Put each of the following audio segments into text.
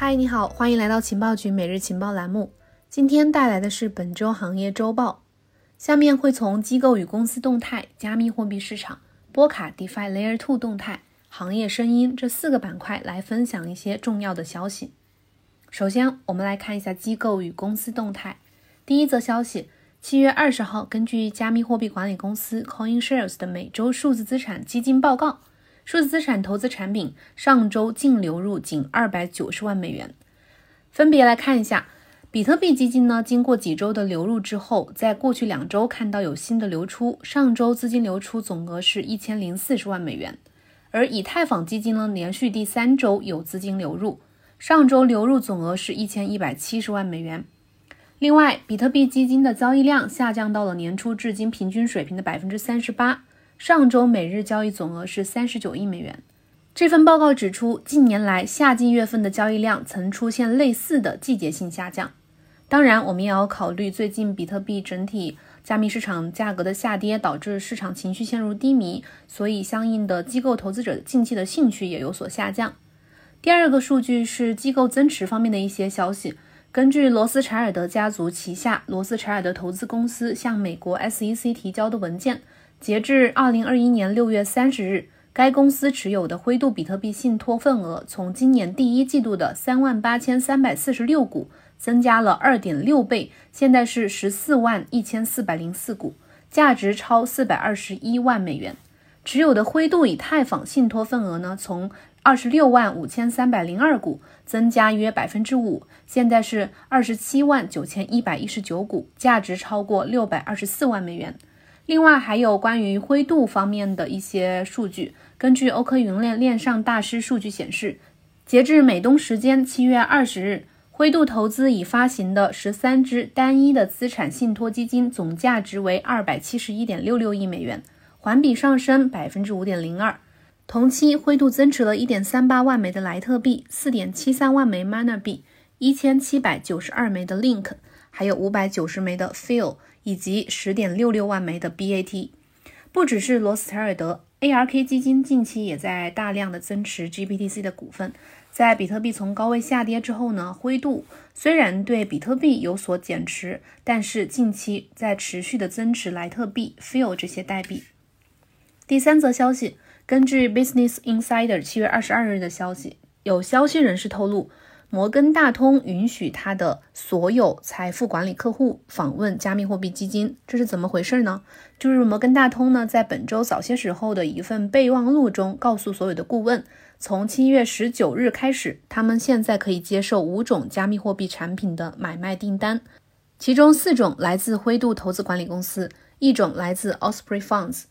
嗨，你好，欢迎来到情报局每日情报栏目。今天带来的是本周行业周报。下面会从机构与公司动态、加密货币市场、波卡 DeFi Layer Two 动态、行业声音这四个板块来分享一些重要的消息。首先，我们来看一下机构与公司动态。第一则消息，七月二十号，根据加密货币管理公司 CoinShares 的每周数字资产基金报告。数字资产投资产品上周净流入仅二百九十万美元。分别来看一下，比特币基金呢，经过几周的流入之后，在过去两周看到有新的流出，上周资金流出总额是一千零四十万美元。而以太坊基金呢，连续第三周有资金流入，上周流入总额是一千一百七十万美元。另外，比特币基金的交易量下降到了年初至今平均水平的百分之三十八。上周每日交易总额是三十九亿美元。这份报告指出，近年来夏季月份的交易量曾出现类似的季节性下降。当然，我们也要考虑最近比特币整体加密市场价格的下跌，导致市场情绪陷入低迷，所以相应的机构投资者近期的兴趣也有所下降。第二个数据是机构增持方面的一些消息。根据罗斯柴尔德家族旗下罗斯柴尔德投资公司向美国 SEC 提交的文件。截至二零二一年六月三十日，该公司持有的灰度比特币信托份额从今年第一季度的三万八千三百四十六股增加了二点六倍，现在是十四万一千四百零四股，价值超四百二十一万美元。持有的灰度以太坊信托份额呢，从二十六万五千三百零二股增加约百分之五，现在是二十七万九千一百一十九股，价值超过六百二十四万美元。另外还有关于灰度方面的一些数据。根据欧科云链链上大师数据显示，截至美东时间七月二十日，灰度投资已发行的十三只单一的资产信托基金总价值为二百七十一点六六亿美元，环比上升百分之五点零二。同期，灰度增持了一点三八万枚的莱特币，四点七三万枚 Mana 币，一千七百九十二枚的 Link，还有五百九十枚的 Feel。以及十点六六万枚的 BAT，不只是罗斯柴尔德，ARK 基金近期也在大量的增持 GBTC 的股份。在比特币从高位下跌之后呢，灰度虽然对比特币有所减持，但是近期在持续的增持莱特币、Feel 这些代币。第三则消息，根据 Business Insider 七月二十二日的消息，有消息人士透露。摩根大通允许他的所有财富管理客户访问加密货币基金，这是怎么回事呢？就是摩根大通呢，在本周早些时候的一份备忘录中，告诉所有的顾问，从七月十九日开始，他们现在可以接受五种加密货币产品的买卖订单，其中四种来自灰度投资管理公司，一种来自 Osprey Funds。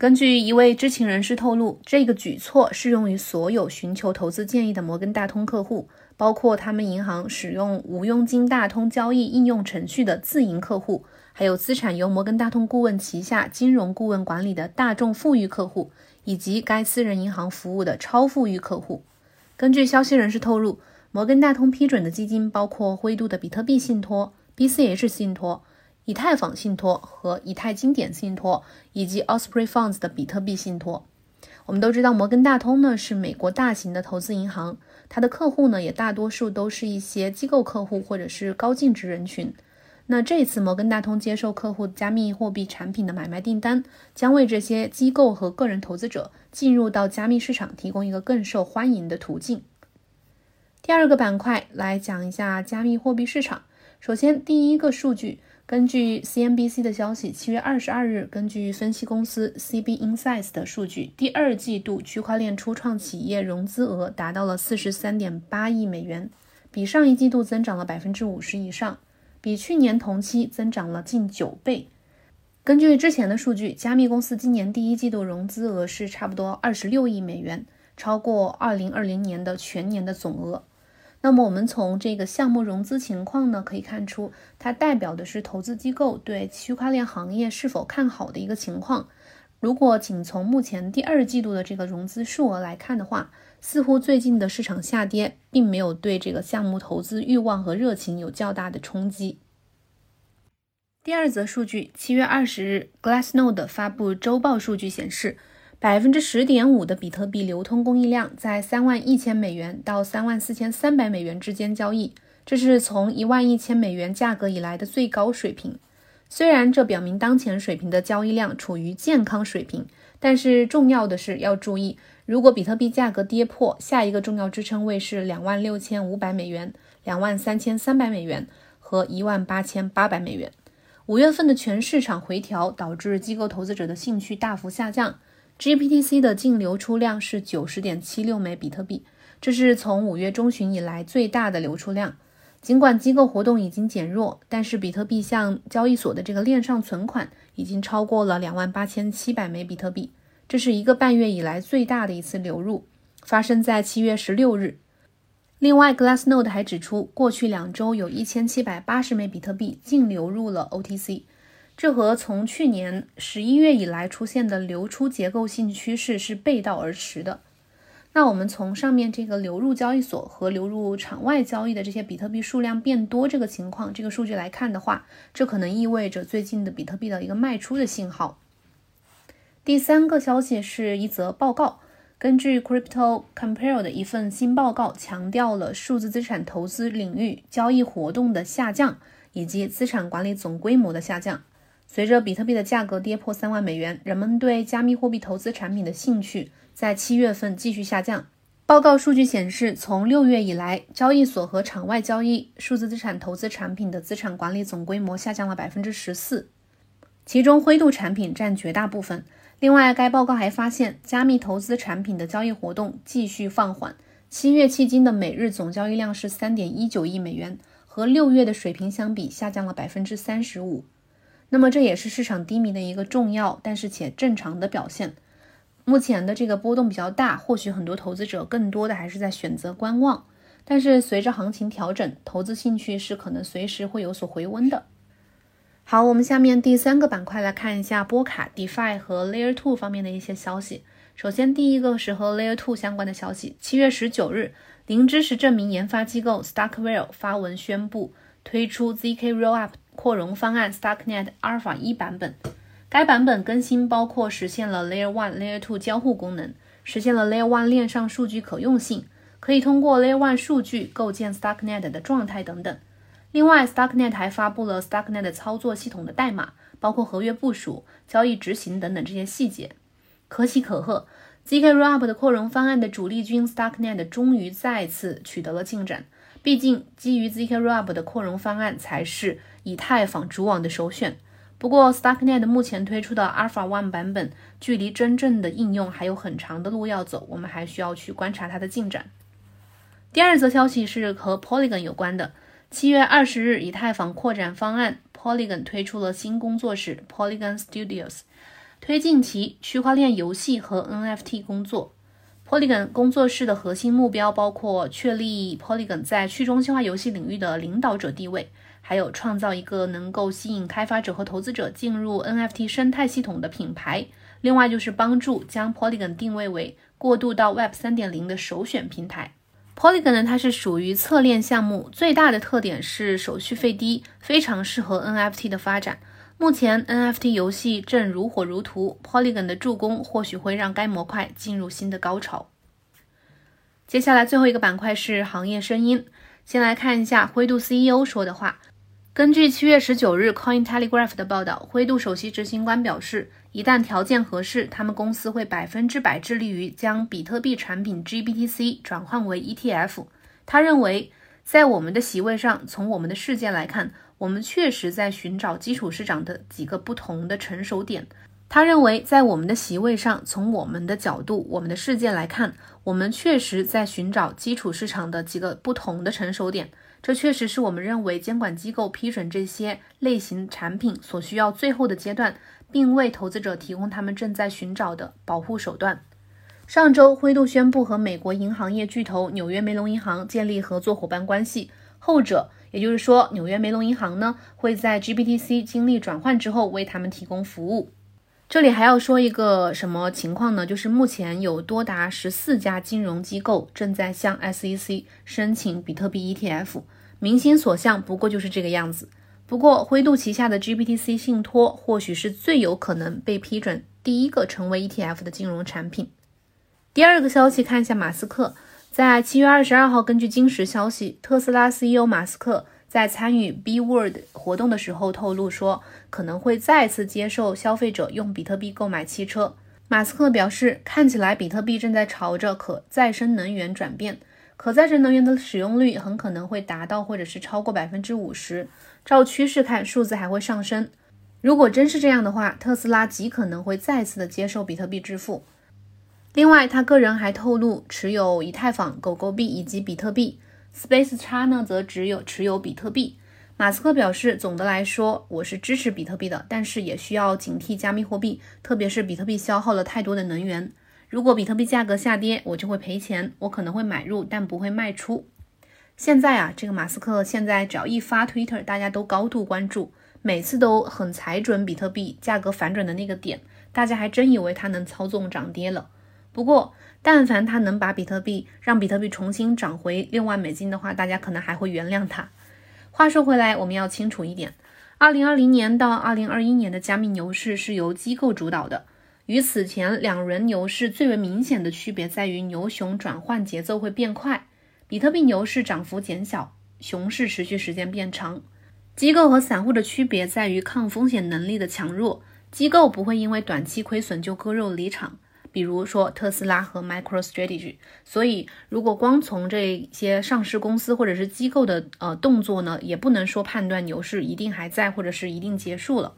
根据一位知情人士透露，这个举措适用于所有寻求投资建议的摩根大通客户。包括他们银行使用无佣金大通交易应用程序的自营客户，还有资产由摩根大通顾问旗下金融顾问管理的大众富裕客户，以及该私人银行服务的超富裕客户。根据消息人士透露，摩根大通批准的基金包括灰度的比特币信托、BCH 信托、以太坊信托和以太经典信托，以及 Osprey Funds 的比特币信托。我们都知道，摩根大通呢是美国大型的投资银行。它的客户呢，也大多数都是一些机构客户或者是高净值人群。那这一次摩根大通接受客户加密货币产品的买卖订单，将为这些机构和个人投资者进入到加密市场提供一个更受欢迎的途径。第二个板块来讲一下加密货币市场。首先，第一个数据。根据 CNBC 的消息，七月二十二日，根据分析公司 CB Insights 的数据，第二季度区块链初创企业融资额达到了四十三点八亿美元，比上一季度增长了百分之五十以上，比去年同期增长了近九倍。根据之前的数据，加密公司今年第一季度融资额是差不多二十六亿美元，超过二零二零年的全年的总额。那么我们从这个项目融资情况呢，可以看出，它代表的是投资机构对区块链行业是否看好的一个情况。如果仅从目前第二季度的这个融资数额来看的话，似乎最近的市场下跌并没有对这个项目投资欲望和热情有较大的冲击。第二则数据，七月二十日，Glassnode 发布周报数据显示。百分之十点五的比特币流通供应量在三万一千美元到三万四千三百美元之间交易，这是从一万一千美元价格以来的最高水平。虽然这表明当前水平的交易量处于健康水平，但是重要的是要注意，如果比特币价格跌破，下一个重要支撑位是两万六千五百美元、两万三千三百美元和一万八千八百美元。五月份的全市场回调导致机构投资者的兴趣大幅下降。GPTC 的净流出量是九十点七六枚比特币，这是从五月中旬以来最大的流出量。尽管机构活动已经减弱，但是比特币向交易所的这个链上存款已经超过了两万八千七百枚比特币，这是一个半月以来最大的一次流入，发生在七月十六日。另外，Glassnode 还指出，过去两周有一千七百八十枚比特币净流入了 OTC。这和从去年十一月以来出现的流出结构性趋势是背道而驰的。那我们从上面这个流入交易所和流入场外交易的这些比特币数量变多这个情况，这个数据来看的话，这可能意味着最近的比特币的一个卖出的信号。第三个消息是一则报告，根据 Crypto Compare 的一份新报告，强调了数字资产投资领域交易活动的下降以及资产管理总规模的下降。随着比特币的价格跌破三万美元，人们对加密货币投资产品的兴趣在七月份继续下降。报告数据显示，从六月以来，交易所和场外交易数字资产投资产品的资产管理总规模下降了百分之十四，其中灰度产品占绝大部分。另外，该报告还发现，加密投资产品的交易活动继续放缓。七月迄今的每日总交易量是三点一九亿美元，和六月的水平相比，下降了百分之三十五。那么这也是市场低迷的一个重要但是且正常的表现。目前的这个波动比较大，或许很多投资者更多的还是在选择观望。但是随着行情调整，投资兴趣是可能随时会有所回温的。好，我们下面第三个板块来看一下波卡、DeFi 和 Layer Two 方面的一些消息。首先，第一个是和 Layer Two 相关的消息。七月十九日，零知识证明研发机构 Starkware 发文宣布推出 zk Rollup。扩容方案 Starknet Alpha 一版本，该版本更新包括实现了 Layer One、Layer Two 交互功能，实现了 Layer One 链上数据可用性，可以通过 Layer One 数据构建 Starknet 的状态等等。另外，Starknet 还发布了 Starknet 操作系统的代码，包括合约部署、交易执行等等这些细节。可喜可贺 zero up 的扩容方案的主力军 Starknet 终于再次取得了进展。毕竟，基于 zk Rollup 的扩容方案才是以太坊主网的首选。不过，Starknet 目前推出的 Alpha One 版本，距离真正的应用还有很长的路要走，我们还需要去观察它的进展。第二则消息是和 Polygon 有关的。七月二十日，以太坊扩展方案 Polygon 推出了新工作室 Polygon Studios，推进其区块链游戏和 NFT 工作。Polygon 工作室的核心目标包括确立 Polygon 在去中心化游戏领域的领导者地位，还有创造一个能够吸引开发者和投资者进入 NFT 生态系统的品牌。另外就是帮助将 Polygon 定位为过渡到 Web 3.0的首选平台。Polygon 呢，它是属于侧链项目，最大的特点是手续费低，非常适合 NFT 的发展。目前 NFT 游戏正如火如荼，Polygon 的助攻或许会让该模块进入新的高潮。接下来最后一个板块是行业声音，先来看一下灰度 CEO 说的话。根据七月十九日 Coin Telegraph 的报道，灰度首席执行官表示，一旦条件合适，他们公司会百分之百致力于将比特币产品 GBTC 转换为 ETF。他认为，在我们的席位上，从我们的事件来看。我们确实在寻找基础市场的几个不同的成熟点。他认为，在我们的席位上，从我们的角度、我们的事件来看，我们确实在寻找基础市场的几个不同的成熟点。这确实是我们认为监管机构批准这些类型产品所需要最后的阶段，并为投资者提供他们正在寻找的保护手段。上周，灰度宣布和美国银行业巨头纽约梅隆银行建立合作伙伴关系，后者。也就是说，纽约梅隆银行呢会在 GBTC 经历转换之后为他们提供服务。这里还要说一个什么情况呢？就是目前有多达十四家金融机构正在向 SEC 申请比特币 ETF，民心所向不过就是这个样子。不过灰度旗下的 GBTC 信托或许是最有可能被批准第一个成为 ETF 的金融产品。第二个消息，看一下马斯克在七月二十二号，根据金石消息，特斯拉 CEO 马斯克在参与 B Word 活动的时候透露说，可能会再次接受消费者用比特币购买汽车。马斯克表示，看起来比特币正在朝着可再生能源转变，可再生能源的使用率很可能会达到或者是超过百分之五十。照趋势看，数字还会上升。如果真是这样的话，特斯拉极可能会再次的接受比特币支付。另外，他个人还透露持有以太坊、狗狗币以及比特币。，SpaceX 呢，则只有持有比特币。马斯克表示，总的来说，我是支持比特币的，但是也需要警惕加密货币，特别是比特币消耗了太多的能源。如果比特币价格下跌，我就会赔钱。我可能会买入，但不会卖出。现在啊，这个马斯克现在只要一发 Twitter，大家都高度关注，每次都很踩准比特币价格反转的那个点，大家还真以为他能操纵涨跌了。不过，但凡他能把比特币让比特币重新涨回六万美金的话，大家可能还会原谅他。话说回来，我们要清楚一点，二零二零年到二零二一年的加密牛市是由机构主导的。与此前两轮牛市最为明显的区别在于，牛熊转换节奏会变快。比特币牛市涨幅减小，熊市持续时间变长。机构和散户的区别在于抗风险能力的强弱。机构不会因为短期亏损就割肉离场。比如说特斯拉和 MicroStrategy，所以如果光从这些上市公司或者是机构的呃动作呢，也不能说判断牛市一定还在或者是一定结束了。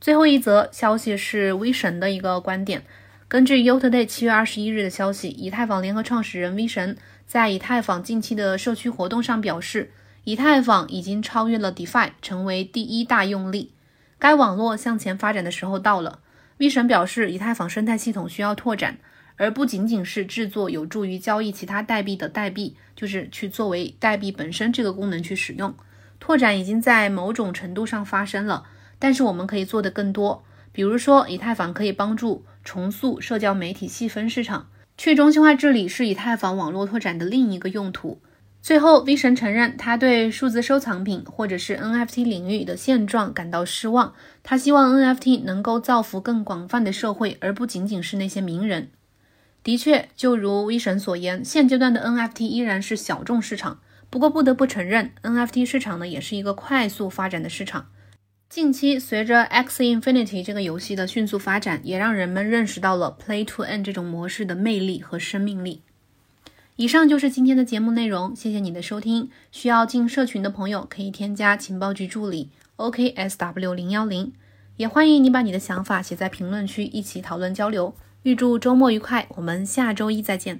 最后一则消息是威神的一个观点，根据 UToday 七月二十一日的消息，以太坊联合创始人威神在以太坊近期的社区活动上表示，以太坊已经超越了 DeFi，成为第一大用力，该网络向前发展的时候到了。V 神表示，以太坊生态系统需要拓展，而不仅仅是制作有助于交易其他代币的代币，就是去作为代币本身这个功能去使用。拓展已经在某种程度上发生了，但是我们可以做得更多。比如说，以太坊可以帮助重塑社交媒体细分市场，去中心化治理是以太坊网络拓展的另一个用途。最后，V 神承认他对数字收藏品或者是 NFT 领域的现状感到失望。他希望 NFT 能够造福更广泛的社会，而不仅仅是那些名人。的确，就如 V 神所言，现阶段的 NFT 依然是小众市场。不过，不得不承认，NFT 市场呢也是一个快速发展的市场。近期，随着 X Infinity 这个游戏的迅速发展，也让人们认识到了 Play to Earn 这种模式的魅力和生命力。以上就是今天的节目内容，谢谢你的收听。需要进社群的朋友可以添加情报局助理 OKSW 零幺零，也欢迎你把你的想法写在评论区，一起讨论交流。预祝周末愉快，我们下周一再见。